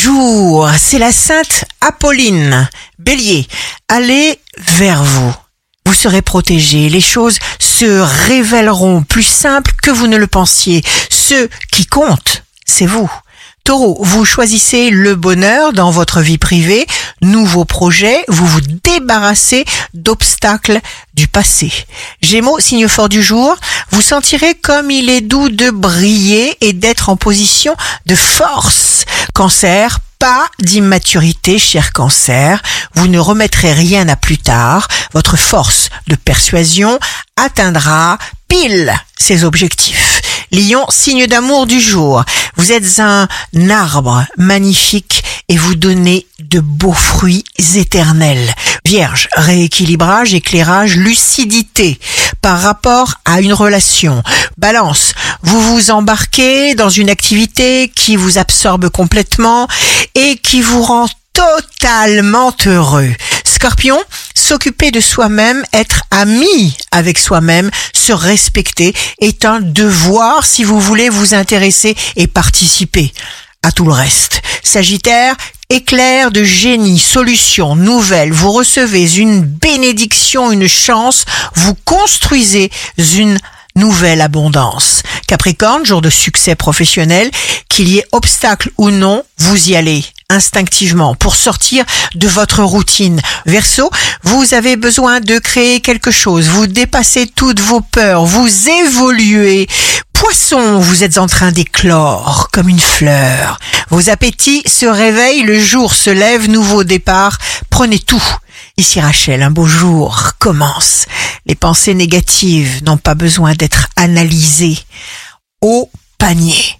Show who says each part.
Speaker 1: jour, c'est la sainte Apolline. Bélier, allez vers vous. Vous serez protégé, les choses se révéleront plus simples que vous ne le pensiez. Ce qui compte, c'est vous. Taureau, vous choisissez le bonheur dans votre vie privée, nouveaux projets, vous vous débarrassez d'obstacles du passé. Gémeaux, signe fort du jour, vous sentirez comme il est doux de briller et d'être en position de force. Cancer, pas d'immaturité, cher cancer. Vous ne remettrez rien à plus tard. Votre force de persuasion atteindra pile ses objectifs. Lion, signe d'amour du jour. Vous êtes un arbre magnifique et vous donnez de beaux fruits éternels. Vierge, rééquilibrage, éclairage, lucidité par rapport à une relation. Balance, vous vous embarquez dans une activité qui vous absorbe complètement et qui vous rend totalement heureux. Scorpion, s'occuper de soi-même, être ami avec soi-même, se respecter est un devoir si vous voulez vous intéresser et participer à tout le reste. Sagittaire, éclair de génie, solution, nouvelle, vous recevez une bénédiction, une chance, vous construisez une nouvelle abondance. Capricorne, jour de succès professionnel, qu'il y ait obstacle ou non, vous y allez instinctivement pour sortir de votre routine. Verseau, vous avez besoin de créer quelque chose, vous dépassez toutes vos peurs, vous évoluez. Poisson, vous êtes en train d'éclore comme une fleur. Vos appétits se réveillent, le jour se lève, nouveau départ, prenez tout. Ici Rachel, un beau jour commence. Les pensées négatives n'ont pas besoin d'être analysées. Au panier.